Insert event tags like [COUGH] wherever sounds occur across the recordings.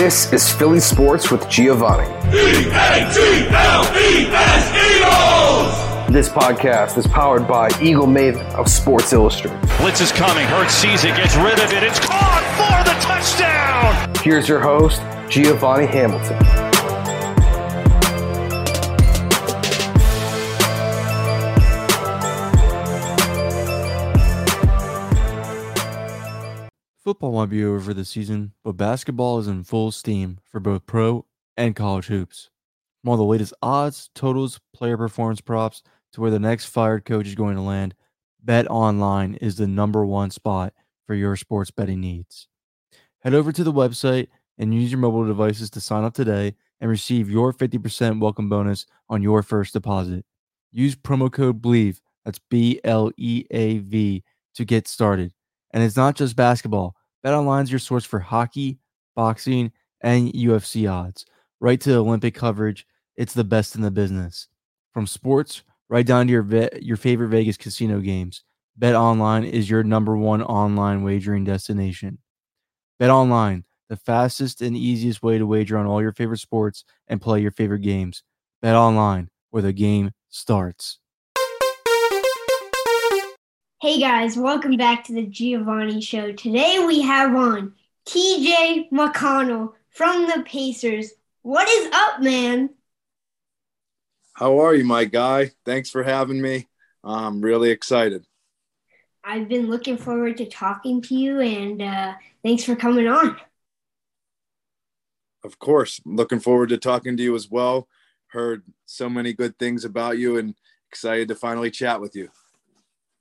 This is Philly Sports with Giovanni. E-A-G-L-E-S Eagles! This podcast is powered by Eagle Maven of Sports Illustrated. Blitz is coming. Hurts sees it, gets rid of it. It's caught for the touchdown. Here's your host, Giovanni Hamilton. Football might be over for the season, but basketball is in full steam for both pro and college hoops. From all the latest odds, totals, player performance props to where the next fired coach is going to land, Bet Online is the number one spot for your sports betting needs. Head over to the website and use your mobile devices to sign up today and receive your 50% welcome bonus on your first deposit. Use promo code BLEAV, that's B L E A V, to get started. And it's not just basketball. BetOnline is your source for hockey, boxing, and UFC odds. Right to Olympic coverage, it's the best in the business. From sports right down to your ve- your favorite Vegas casino games, BetOnline is your number one online wagering destination. BetOnline, the fastest and easiest way to wager on all your favorite sports and play your favorite games. BetOnline, where the game starts. Hey guys, welcome back to the Giovanni Show. Today we have on TJ McConnell from the Pacers. What is up, man? How are you, my guy? Thanks for having me. I'm really excited. I've been looking forward to talking to you, and uh, thanks for coming on. Of course, looking forward to talking to you as well. Heard so many good things about you and excited to finally chat with you.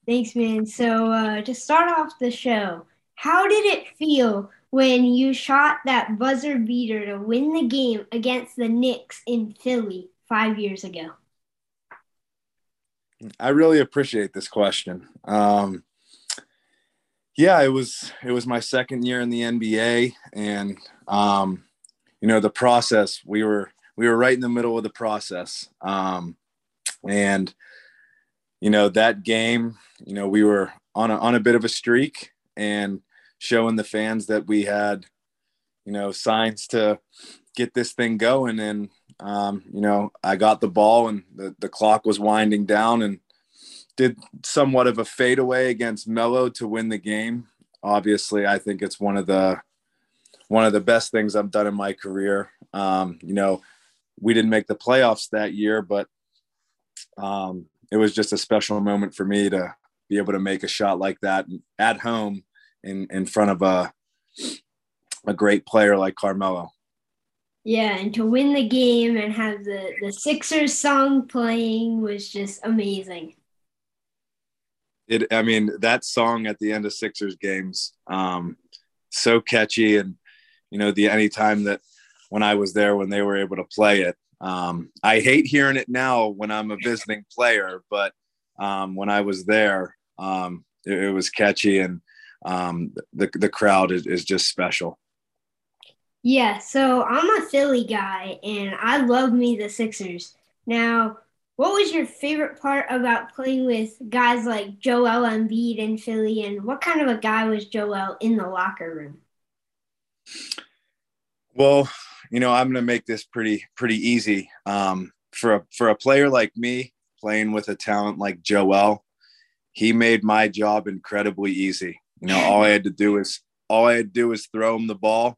Thanks, man. So, uh, to start off the show, how did it feel when you shot that buzzer beater to win the game against the Knicks in Philly five years ago? I really appreciate this question. Um, yeah, it was it was my second year in the NBA, and um, you know the process. We were we were right in the middle of the process, um, and you know that game. You know we were on a on a bit of a streak, and showing the fans that we had, you know, signs to get this thing going. And um, you know, I got the ball, and the the clock was winding down, and did somewhat of a fadeaway against Melo to win the game. Obviously, I think it's one of the one of the best things I've done in my career. Um, you know, we didn't make the playoffs that year, but um, it was just a special moment for me to be able to make a shot like that at home in in front of a a great player like Carmelo. Yeah, and to win the game and have the the Sixers song playing was just amazing. It, I mean, that song at the end of Sixers games, um, so catchy, and you know, the anytime that when I was there when they were able to play it, um, I hate hearing it now when I'm a visiting player, but um, when I was there, um, it, it, was catchy, and um, the the crowd is, is just special. Yeah, so I'm a Philly guy, and I love me the Sixers. Now, what was your favorite part about playing with guys like Joel Embiid in Philly, and what kind of a guy was Joel in the locker room? Well, you know, I'm going to make this pretty pretty easy. Um, for a for a player like me, playing with a talent like Joel, he made my job incredibly easy. You know, all I had to do is all I had to do was throw him the ball,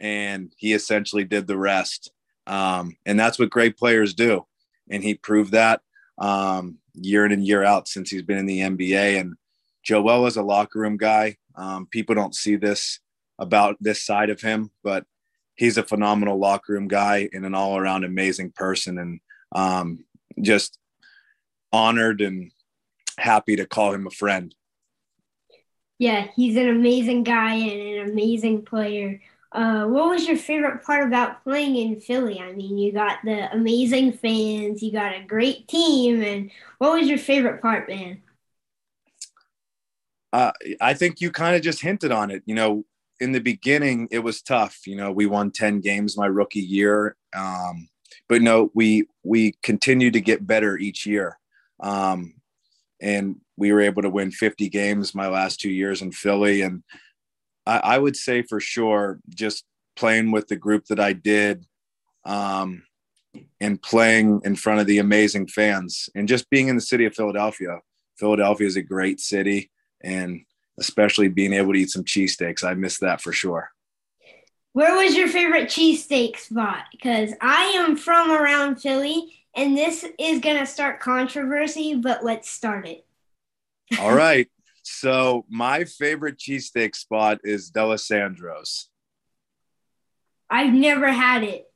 and he essentially did the rest. Um, and that's what great players do. And he proved that um, year in and year out since he's been in the NBA. And Joel is a locker room guy. Um, people don't see this about this side of him, but he's a phenomenal locker room guy and an all around amazing person. And um, just honored and happy to call him a friend. Yeah, he's an amazing guy and an amazing player. Uh, what was your favorite part about playing in Philly? I mean, you got the amazing fans, you got a great team, and what was your favorite part, man? Uh, I think you kind of just hinted on it. You know, in the beginning, it was tough. You know, we won ten games my rookie year, um, but no, we we continued to get better each year, um, and we were able to win 50 games my last two years in Philly, and I, I would say for sure, just playing with the group that I did, um, and playing in front of the amazing fans, and just being in the city of Philadelphia. Philadelphia is a great city, and especially being able to eat some cheesesteaks, I miss that for sure. Where was your favorite cheesesteak spot? Because I am from around Philly, and this is gonna start controversy, but let's start it. [LAUGHS] All right. So my favorite cheesesteak spot is Dalessandro's. I've never had it.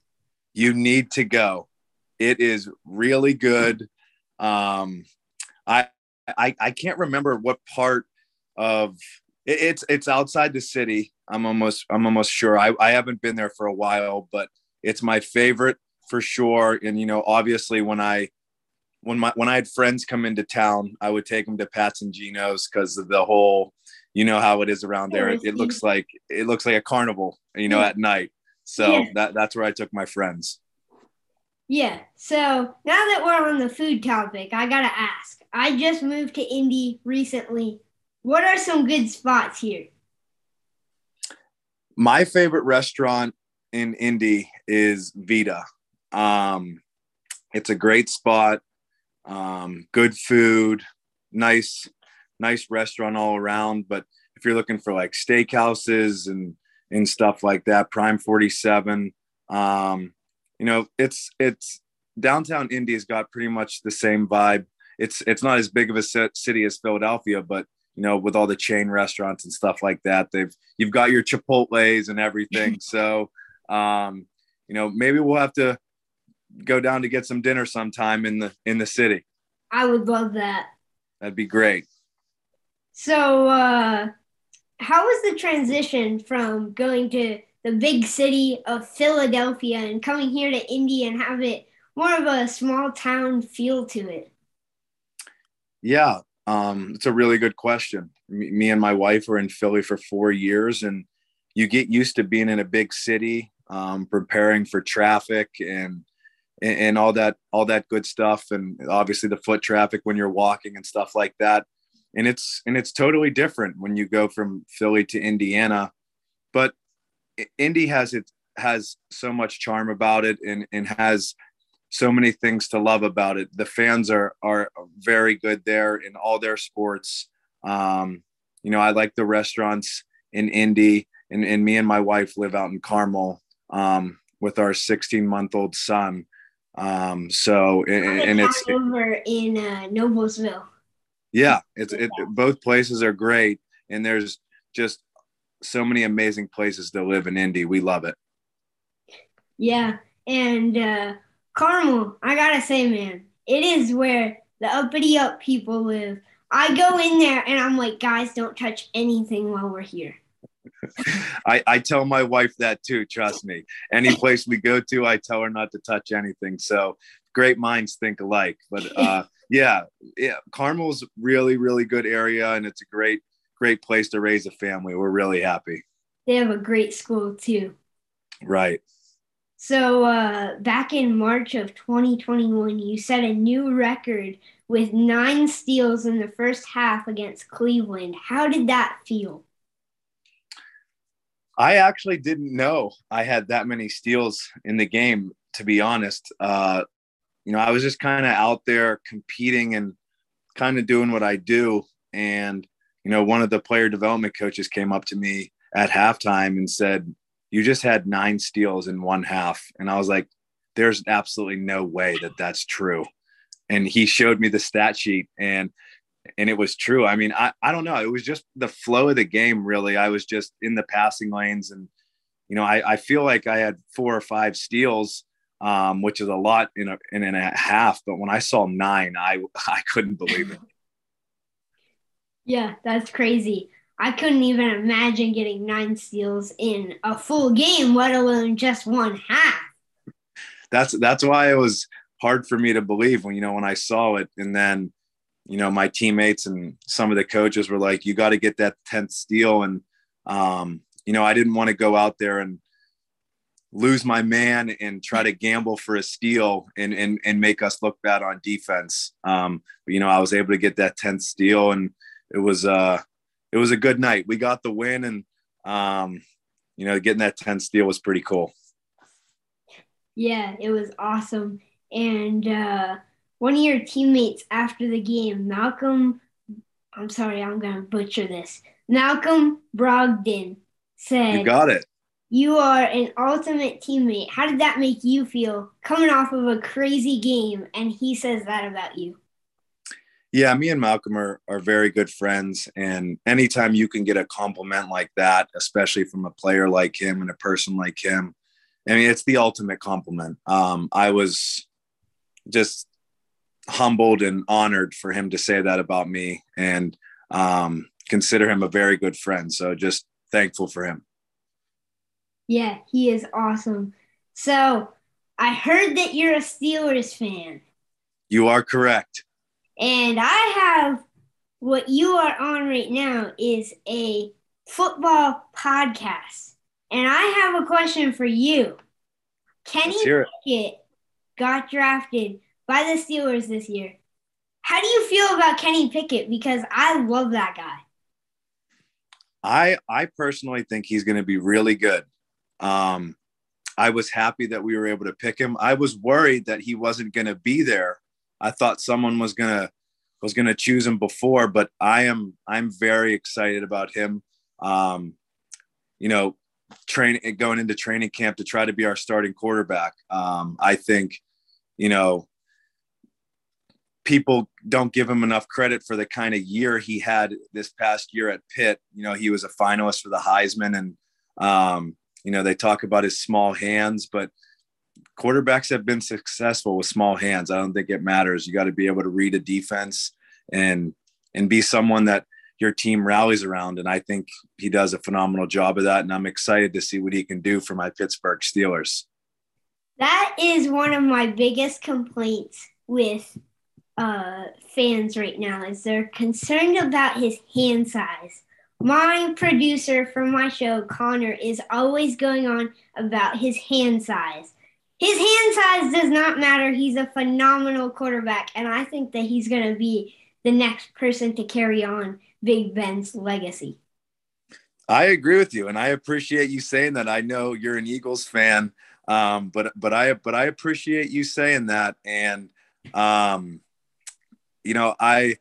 You need to go. It is really good. Um, I, I I can't remember what part of it, it's it's outside the city. I'm almost I'm almost sure. I, I haven't been there for a while, but it's my favorite for sure. And you know, obviously when I when my when I had friends come into town, I would take them to Pat's and Geno's because of the whole, you know how it is around there. It, it, looks like it looks like a carnival, you know, at night. So yeah. that that's where I took my friends. Yeah. So now that we're on the food topic, I gotta ask. I just moved to Indy recently. What are some good spots here? My favorite restaurant in Indy is Vida. Um, it's a great spot um, good food, nice, nice restaurant all around. But if you're looking for like steakhouses and and stuff like that, Prime 47, um, you know, it's it's downtown Indy's got pretty much the same vibe. It's it's not as big of a city as Philadelphia, but you know, with all the chain restaurants and stuff like that, they've you've got your Chipotle's and everything. [LAUGHS] so, um, you know, maybe we'll have to go down to get some dinner sometime in the in the city. I would love that. That'd be great. So, uh, how was the transition from going to the big city of Philadelphia and coming here to Indy and have it more of a small town feel to it? Yeah, um, it's a really good question. Me, and my wife were in Philly for four years, and you get used to being in a big city, um, preparing for traffic and, and all that all that good stuff and obviously the foot traffic when you're walking and stuff like that and it's and it's totally different when you go from Philly to Indiana but Indy has it has so much charm about it and and has so many things to love about it the fans are are very good there in all their sports um you know I like the restaurants in Indy and, and me and my wife live out in Carmel um with our 16 month old son um, so and, and it's over in uh, Noblesville. Yeah, it's it, both places are great, and there's just so many amazing places to live in Indy. We love it. Yeah, and uh, Carmel, I gotta say, man, it is where the uppity up people live. I go in there and I'm like, guys, don't touch anything while we're here. [LAUGHS] I, I tell my wife that too. Trust me. Any [LAUGHS] place we go to, I tell her not to touch anything. So great minds think alike. But uh, [LAUGHS] yeah, yeah, Carmel's really, really good area, and it's a great, great place to raise a family. We're really happy. They have a great school too. Right. So uh, back in March of 2021, you set a new record with nine steals in the first half against Cleveland. How did that feel? I actually didn't know I had that many steals in the game, to be honest. Uh, you know, I was just kind of out there competing and kind of doing what I do. And, you know, one of the player development coaches came up to me at halftime and said, You just had nine steals in one half. And I was like, There's absolutely no way that that's true. And he showed me the stat sheet. And and it was true. I mean, I, I don't know. It was just the flow of the game, really. I was just in the passing lanes and, you know, I, I feel like I had four or five steals, um, which is a lot in a, in a half. But when I saw nine, I, [LAUGHS] I couldn't believe it. Yeah, that's crazy. I couldn't even imagine getting nine steals in a full game, let alone just one half. That's that's why it was hard for me to believe when you know when I saw it, and then you know my teammates and some of the coaches were like, "You got to get that tenth steal," and um, you know I didn't want to go out there and lose my man and try to gamble for a steal and and, and make us look bad on defense. Um, but, you know, I was able to get that 10th steal and it was uh it was a good night. We got the win and um, you know, getting that 10 steal was pretty cool. Yeah, it was awesome. And uh one of your teammates after the game, Malcolm I'm sorry, I'm gonna butcher this. Malcolm Brogdon said You got it you are an ultimate teammate. How did that make you feel coming off of a crazy game? And he says that about you. Yeah, me and Malcolm are, are very good friends. And anytime you can get a compliment like that, especially from a player like him and a person like him, I mean, it's the ultimate compliment. Um, I was just humbled and honored for him to say that about me and um, consider him a very good friend. So just thankful for him. Yeah, he is awesome. So I heard that you're a Steelers fan. You are correct. And I have what you are on right now is a football podcast. And I have a question for you. Kenny Pickett got drafted by the Steelers this year. How do you feel about Kenny Pickett? Because I love that guy. I I personally think he's going to be really good. Um, I was happy that we were able to pick him. I was worried that he wasn't going to be there. I thought someone was to was to choose him before, but I am I'm very excited about him. Um, you know, training going into training camp to try to be our starting quarterback. Um, I think, you know, people don't give him enough credit for the kind of year he had this past year at Pitt. You know, he was a finalist for the Heisman and um, you know, they talk about his small hands, but quarterbacks have been successful with small hands. I don't think it matters. You got to be able to read a defense and and be someone that your team rallies around. And I think he does a phenomenal job of that. And I'm excited to see what he can do for my Pittsburgh Steelers. That is one of my biggest complaints with uh, fans right now is they're concerned about his hand size my producer for my show, Connor, is always going on about his hand size. His hand size does not matter. He's a phenomenal quarterback, and I think that he's going to be the next person to carry on Big Ben's legacy. I agree with you, and I appreciate you saying that. I know you're an Eagles fan, um, but but I but I appreciate you saying that, and um, you know I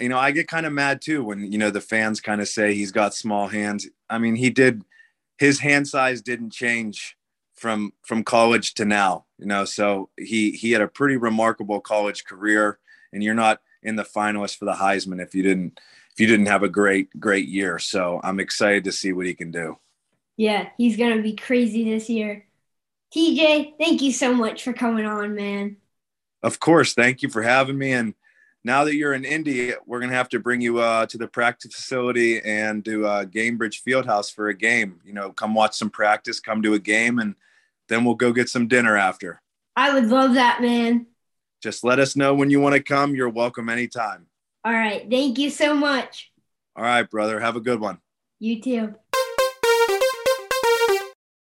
you know, I get kind of mad too when, you know, the fans kind of say he's got small hands. I mean, he did his hand size didn't change from from college to now, you know, so he he had a pretty remarkable college career and you're not in the finalists for the Heisman if you didn't if you didn't have a great great year. So, I'm excited to see what he can do. Yeah, he's going to be crazy this year. TJ, thank you so much for coming on, man. Of course, thank you for having me and now that you're in Indy, we're gonna have to bring you uh, to the practice facility and do uh, Gainbridge Fieldhouse for a game. You know, come watch some practice, come to a game, and then we'll go get some dinner after. I would love that, man. Just let us know when you want to come. You're welcome anytime. All right. Thank you so much. All right, brother. Have a good one. You too.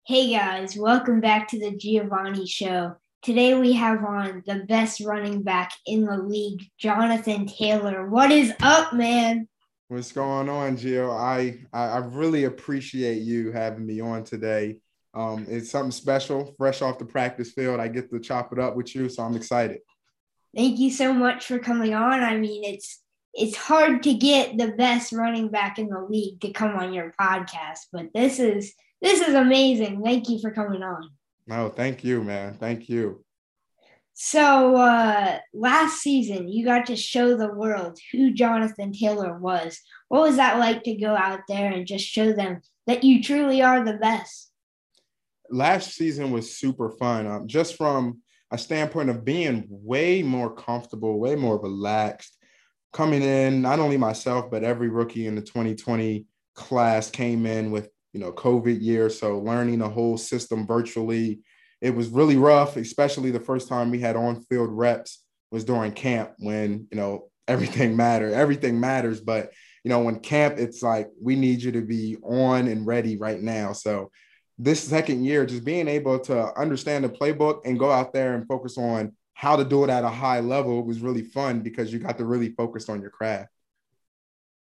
Hey guys, welcome back to the Giovanni Show. Today we have on the best running back in the league, Jonathan Taylor. What is up, man? What's going on, Gio? I, I really appreciate you having me on today. Um, it's something special, fresh off the practice field. I get to chop it up with you, so I'm excited. Thank you so much for coming on. I mean, it's it's hard to get the best running back in the league to come on your podcast, but this is this is amazing. Thank you for coming on. No, thank you, man. Thank you. So uh, last season, you got to show the world who Jonathan Taylor was. What was that like to go out there and just show them that you truly are the best? Last season was super fun. Um, just from a standpoint of being way more comfortable, way more relaxed. coming in, not only myself, but every rookie in the 2020 class came in with, you know, COVID year. So learning the whole system virtually, it was really rough, especially the first time we had on field reps was during camp when, you know, [LAUGHS] everything mattered. Everything matters. But, you know, when camp, it's like, we need you to be on and ready right now. So this second year, just being able to understand the playbook and go out there and focus on how to do it at a high level was really fun because you got to really focus on your craft.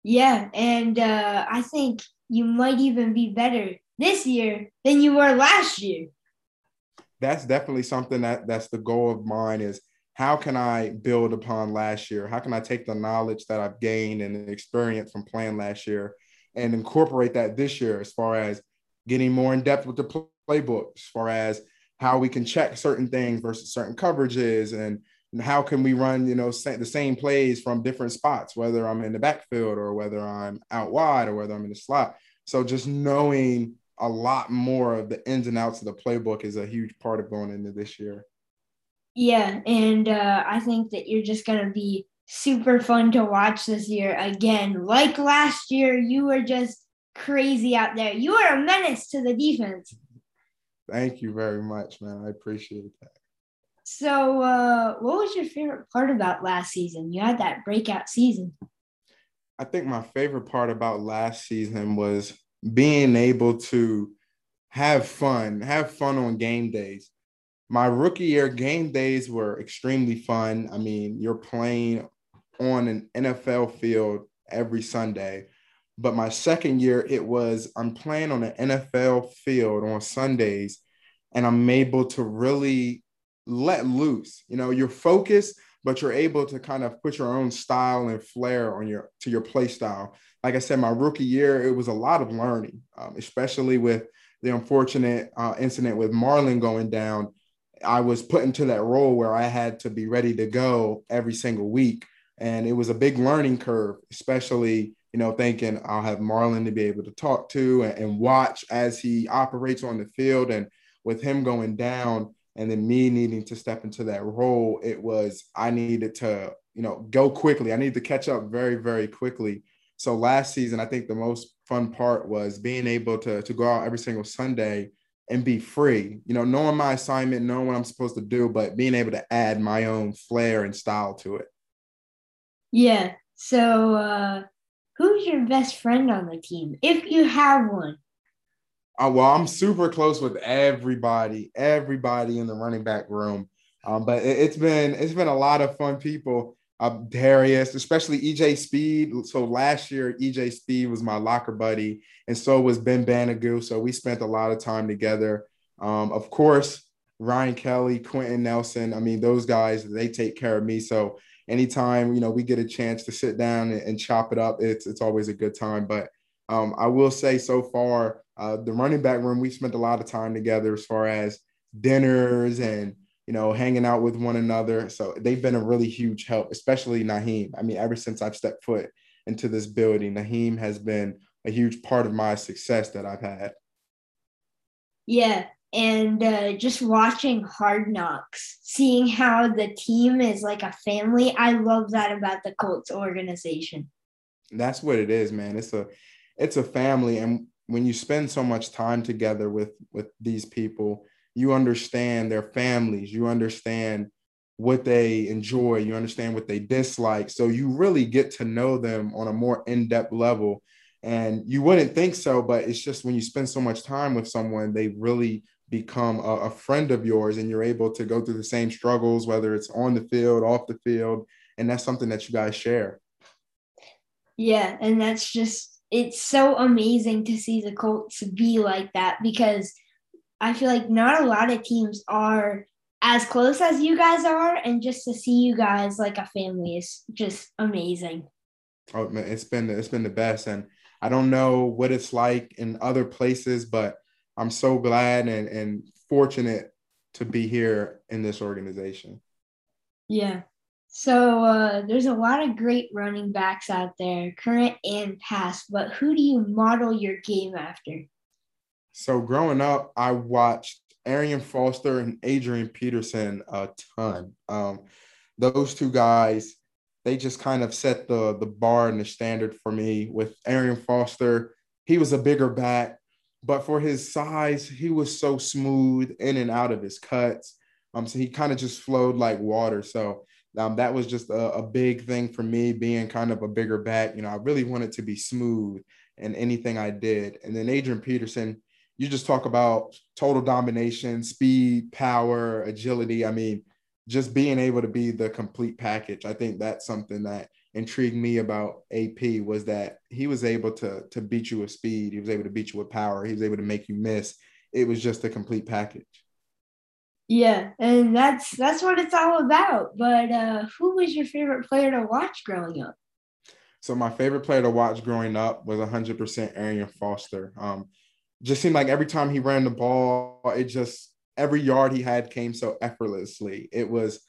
Yeah, and uh, I think you might even be better this year than you were last year. That's definitely something that that's the goal of mine is how can I build upon last year? How can I take the knowledge that I've gained and the experience from playing last year and incorporate that this year as far as getting more in depth with the playbook, as far as how we can check certain things versus certain coverages and how can we run you know the same plays from different spots whether i'm in the backfield or whether i'm out wide or whether i'm in the slot. So just knowing a lot more of the ins and outs of the playbook is a huge part of going into this year. Yeah and uh, i think that you're just going to be super fun to watch this year. Again like last year you were just crazy out there You are a menace to the defense Thank you very much, man. I appreciate that. So, uh, what was your favorite part about last season? You had that breakout season. I think my favorite part about last season was being able to have fun, have fun on game days. My rookie year game days were extremely fun. I mean, you're playing on an NFL field every Sunday. But my second year, it was I'm playing on an NFL field on Sundays, and I'm able to really let loose. You know, you're focused, but you're able to kind of put your own style and flair on your to your play style. Like I said, my rookie year, it was a lot of learning, um, especially with the unfortunate uh, incident with Marlon going down. I was put into that role where I had to be ready to go every single week. And it was a big learning curve, especially you know, thinking I'll have Marlon to be able to talk to and, and watch as he operates on the field. And with him going down and then me needing to step into that role, it was I needed to, you know, go quickly. I needed to catch up very, very quickly. So last season, I think the most fun part was being able to, to go out every single Sunday and be free, you know, knowing my assignment, knowing what I'm supposed to do, but being able to add my own flair and style to it. Yeah. So uh who's your best friend on the team, if you have one? Uh, well, I'm super close with everybody, everybody in the running back room. Um, but it, has been it's been a lot of fun people. Uh, Darius, especially EJ Speed. So last year, EJ Speed was my locker buddy, and so was Ben Banogu. So we spent a lot of time together. Um, of course, Ryan Kelly, Quenton Nelson. I mean, those guys they take care of me. So anytime you know we get a chance to sit down and, chop it up, it's it's always a good time. But um, I will say so far, uh, the running back room we spent a lot of time together as far as dinners and you know hanging out with one another. So they've been a really huge help, especially Nyheim. I mean, ever since I've stepped foot into this building, Nyheim has been a huge part of my success that I've had. Yeah, and uh, just watching Hard Knocks, seeing how the team is like a family. I love that about the Colts organization. That's what it is, man. It's a it's a family, and when you spend so much time together with with these people, you understand their families. You understand what they enjoy. You understand what they dislike. So you really get to know them on a more in depth level. And you wouldn't think so, but it's just when you spend so much time with someone, they really become a, a, friend of yours and you're able to go through the same struggles, whether it's on the field, off the field. And that's something that you guys share. Yeah. And that's just, it's so amazing to see the Colts be like that because I feel like not a lot of teams are as close as you guys are. And just to see you guys like a family is just amazing. Oh man, it's been it's been the best. And I don't know what it's like in other places, but I'm so glad and, and fortunate to be here in this organization. Yeah. So uh, there's a lot of great running backs out there, current and past, but who do you model your game after? So growing up, I watched Arian Foster and Adrian Peterson a ton. Um, those two guys, they just kind of set the the bar and the standard for me with Arian Foster. He was a bigger back, but for his size, he was so smooth in and out of his cuts. Um, so he kind of just flowed like water. So um, that was just a, a big thing for me being kind of a bigger back. You know, I really wanted to be smooth in anything I did. And then Adrian Peterson, you just talk about total domination, speed, power, agility. I mean, just being able to be the complete package. I think that's something that intrigued me about AP was that he was able to to beat you with speed. He was able to beat you with power. He was able to make you miss. It was just a complete package. Yeah, and that's that's what it's all about. But uh, who was your favorite player to watch growing up? So my favorite player to watch growing up was 100% Arian Foster. Um, just seemed like every time he ran the ball, it just every yard he had came so effortlessly. It was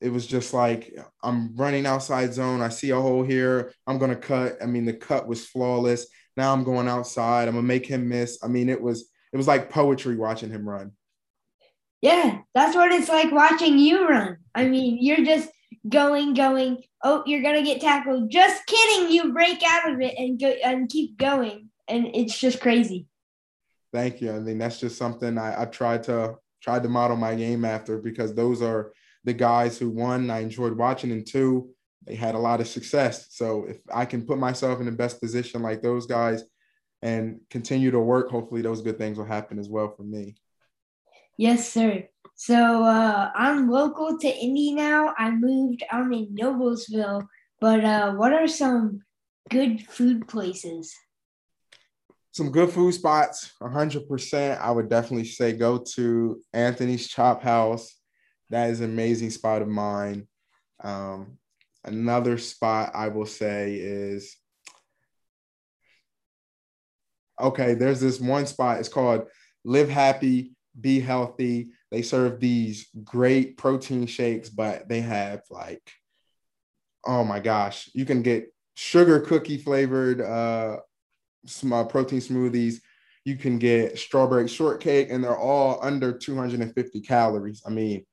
it was just like I'm running outside zone. I see a hole here. I'm gonna cut. I mean, the cut was flawless. Now I'm going outside. I'm gonna make him miss. I mean, it was it was like poetry watching him run. Yeah, that's what it's like watching you run. I mean, you're just going, going. Oh, you're gonna get tackled. Just kidding. You break out of it and go and keep going, and it's just crazy. Thank you. I mean, that's just something I, I tried to tried to model my game after because those are the guys who won, I enjoyed watching and two they had a lot of success. So if I can put myself in the best position like those guys and continue to work, hopefully those good things will happen as well for me. Yes, sir. So uh, I'm local to Indy now. I moved. I'm in Noblesville. But uh, what are some good food places? some good food spots 100% i would definitely say go to anthony's chop house that is an amazing spot of mine um, another spot i will say is okay there's this one spot it's called live happy be healthy they serve these great protein shakes but they have like oh my gosh you can get sugar cookie flavored uh small protein smoothies. You can get strawberry shortcake, and they're all under 250 calories. I mean,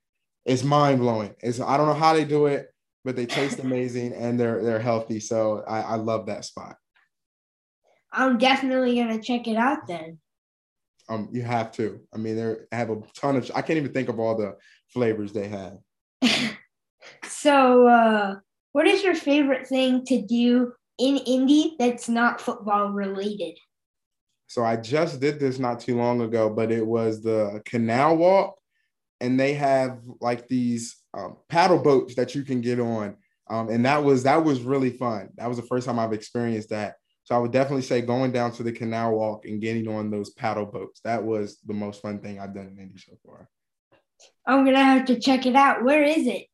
it's mind blowing. It's I don't know how they do it, but they taste [LAUGHS] amazing and they're they're healthy. So I, I love that spot. I'm definitely gonna check it out then. Um, you have to. I mean, they have a ton of. I can't even think of all the flavors they have. [LAUGHS] so, uh, what is your favorite thing to do in Indy that's not football related? So I just did this not too long ago, but it was the canal walk, and they have like these um, paddle boats that you can get on, um, and that was that was really fun. That was the first time I've experienced that. So I would definitely say going down to the canal walk and getting on those paddle boats. That was the most fun thing I've done in Indy so far. I'm gonna have to check it out. Where is it?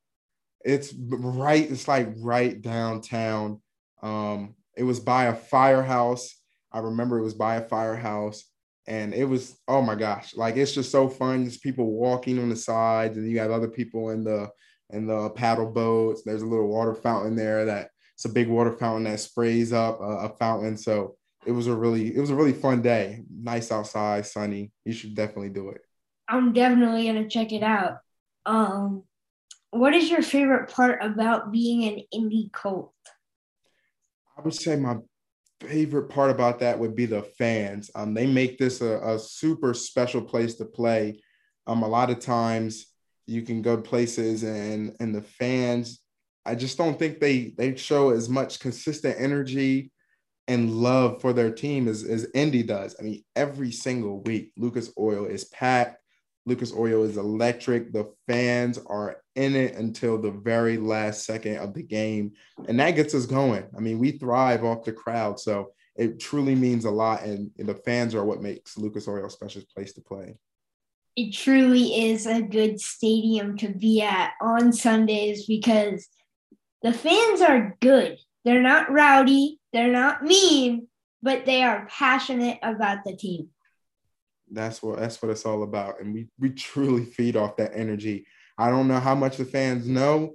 It's right. It's like right downtown. Um, it was by a firehouse. I remember it was by a firehouse, and it was oh my gosh, like it's just so fun. Just people walking on the sides, and you have other people in the in the paddle boats. There's a little water fountain there that it's a big water fountain that sprays up a, a fountain. So it was a really it was a really fun day. Nice outside, sunny. You should definitely do it. I'm definitely gonna check it out. Um, what is your favorite part about being an Indy Colt? I would say my favorite part about that would be the fans. Um, they make this a, a super special place to play. Um, a lot of times you can go places and and the fans, I just don't think they they show as much consistent energy and love for their team as, as Indy does. I mean, every single week, Lucas Oil is packed. Lucas Oil is electric. The fans are in it until the very last second of the game. And that gets us going. I mean, we thrive off the crowd. So it truly means a lot. And, and the fans are what makes Lucas Oil a special place to play. It truly is a good stadium to be at on Sundays because the fans are good. They're not rowdy, they're not mean, but they are passionate about the team that's what that's what it's all about. And we we truly feed off that energy. I don't know how much the fans know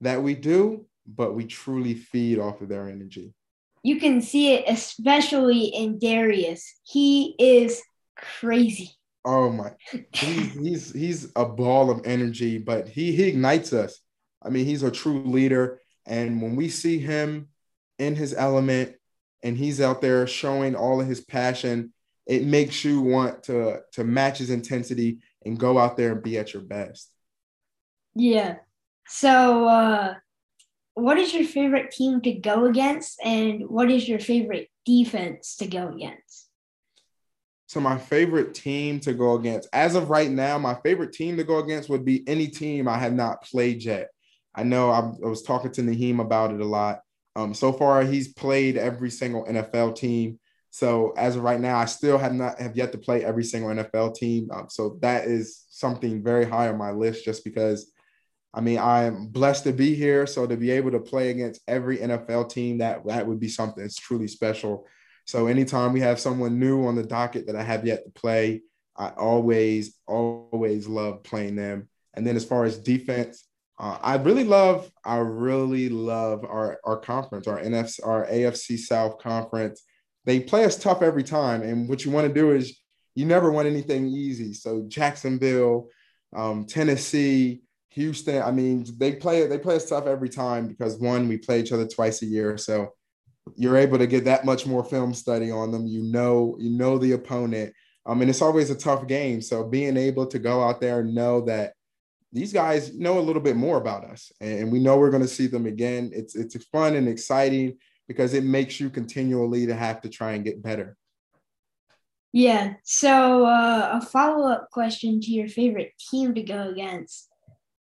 that we do but we truly feed off of their energy. You can see it especially in darius. He is crazy. Oh my he's he's, he's a ball of energy but he he ignites us. I mean he's a true leader. And when we see him in his element and he's out there showing all of his passion, it makes you want to to match his intensity and go out there and be at your best. Yeah. So uh what is your favorite team to go against and what is your favorite defense to go against? So my favorite team to go against, as of right now, my favorite team to go against would be any team I have not played yet. I know I, I was talking to Nyheim about it a lot. Um, so far, he's played every single NFL team. So as of right now, I still have not have yet to play every single NFL team. Um, so that is something very high on my list, just because. I mean, I am blessed to be here. So to be able to play against every NFL team, that that would be something that's truly special. So anytime we have someone new on the docket that I have yet to play, I always, always love playing them. And then as far as defense, uh, I really love, I really love our, our conference, our NFC, our AFC South conference. They play us tough every time. And what you want to do is you never want anything easy. So Jacksonville, um, Tennessee, Houston, I mean, they play they play us tough every time because one, we play each other twice a year. So you're able to get that much more film study on them. You know, you know the opponent. Um, and it's always a tough game. So being able to go out there and know that these guys know a little bit more about us and we know we're going to see them again. It's it's fun and exciting because it makes you continually to have to try and get better. Yeah. So uh, a follow-up question to your favorite team to go against.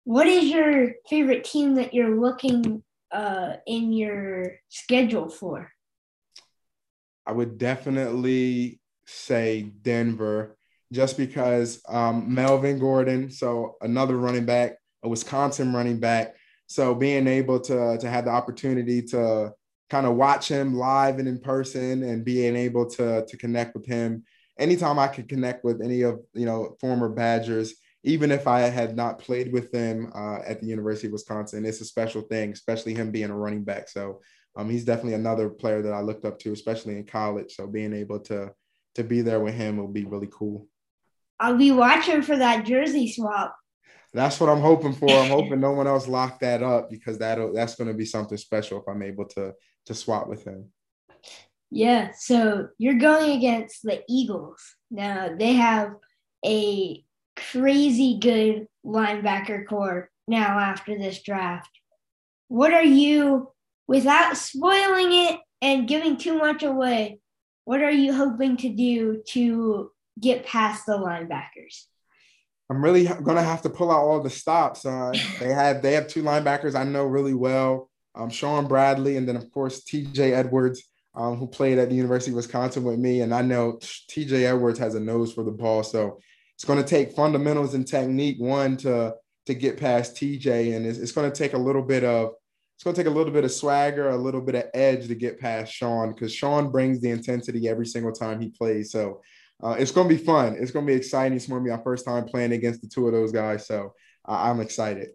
What is your favorite team that you're looking uh, in your schedule for? I would definitely say Denver, just because um, Melvin Gordon, so another running back, a Wisconsin running back. So being able to to have the opportunity to kind of watch him live and in person, and being able to to connect with him, anytime I could connect with any of you know former Badgers, even if I had not played with them uh, at the University of Wisconsin, it's a special thing, especially him being a running back. So um, he's definitely another player that I looked up to, especially in college. So being able to to be there with him will be really cool. I'll be watching for that jersey swap. That's what I'm hoping for. I'm [LAUGHS] hoping no one else locked that up because that'll that's going to be something special if I'm able to to swap with him. Yeah, so you're going against the Eagles. Now they have a crazy good linebacker core now after this draft. What are you, without spoiling it and giving too much away, what are you hoping to do to get past the linebackers? I'm really gonna have to pull out all the stops. Uh, they have they have two linebackers I know really well. Um, Shaun Bradley, and then of course T.J. Edwards, um, who played at the University of Wisconsin with me. And I know T.J. Edwards has a nose for the ball, so it's going to take fundamentals and technique one to to get past TJ, and it's, it's going to take a little bit of it's going to take a little bit of swagger, a little bit of edge to get past Shaun because Shaun brings the intensity every single time he plays. So uh, it's going to be fun. It's going to be exciting. It's going to be my first time playing against the two of those guys. So I'm excited.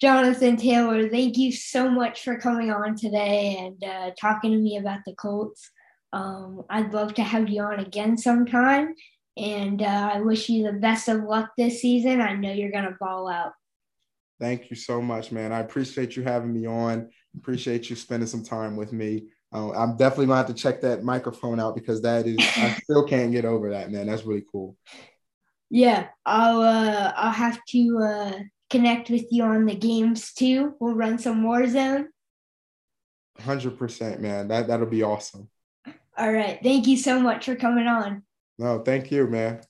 Jonathan Taylor, thank you so much for coming on today and uh, talking to me about the Colts. Um, I'd love to have you on again sometime. And uh, I wish you the best of luck this season. I know you're going to ball out. Thank you so much, man. I appreciate you having me on. Appreciate you spending some time with me. Uh, I'm definitely gonna have to check that microphone out because that is I [LAUGHS] still can't get over that, man. That's really cool. Yeah, I'll uh, I'll have to uh, connect with you on the games too. We'll run some Warzone. Hundred percent, man. That that'll be awesome. All right. Thank you so much for coming on. No, thank you, man.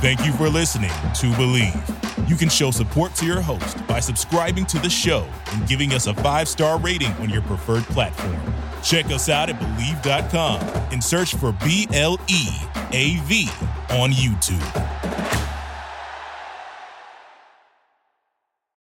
Thank you for listening to Bleav. You can show support to your host by subscribing to the show and giving us a five star rating on your preferred platform. Check us out at Bleav.com and search for B L E A V on YouTube.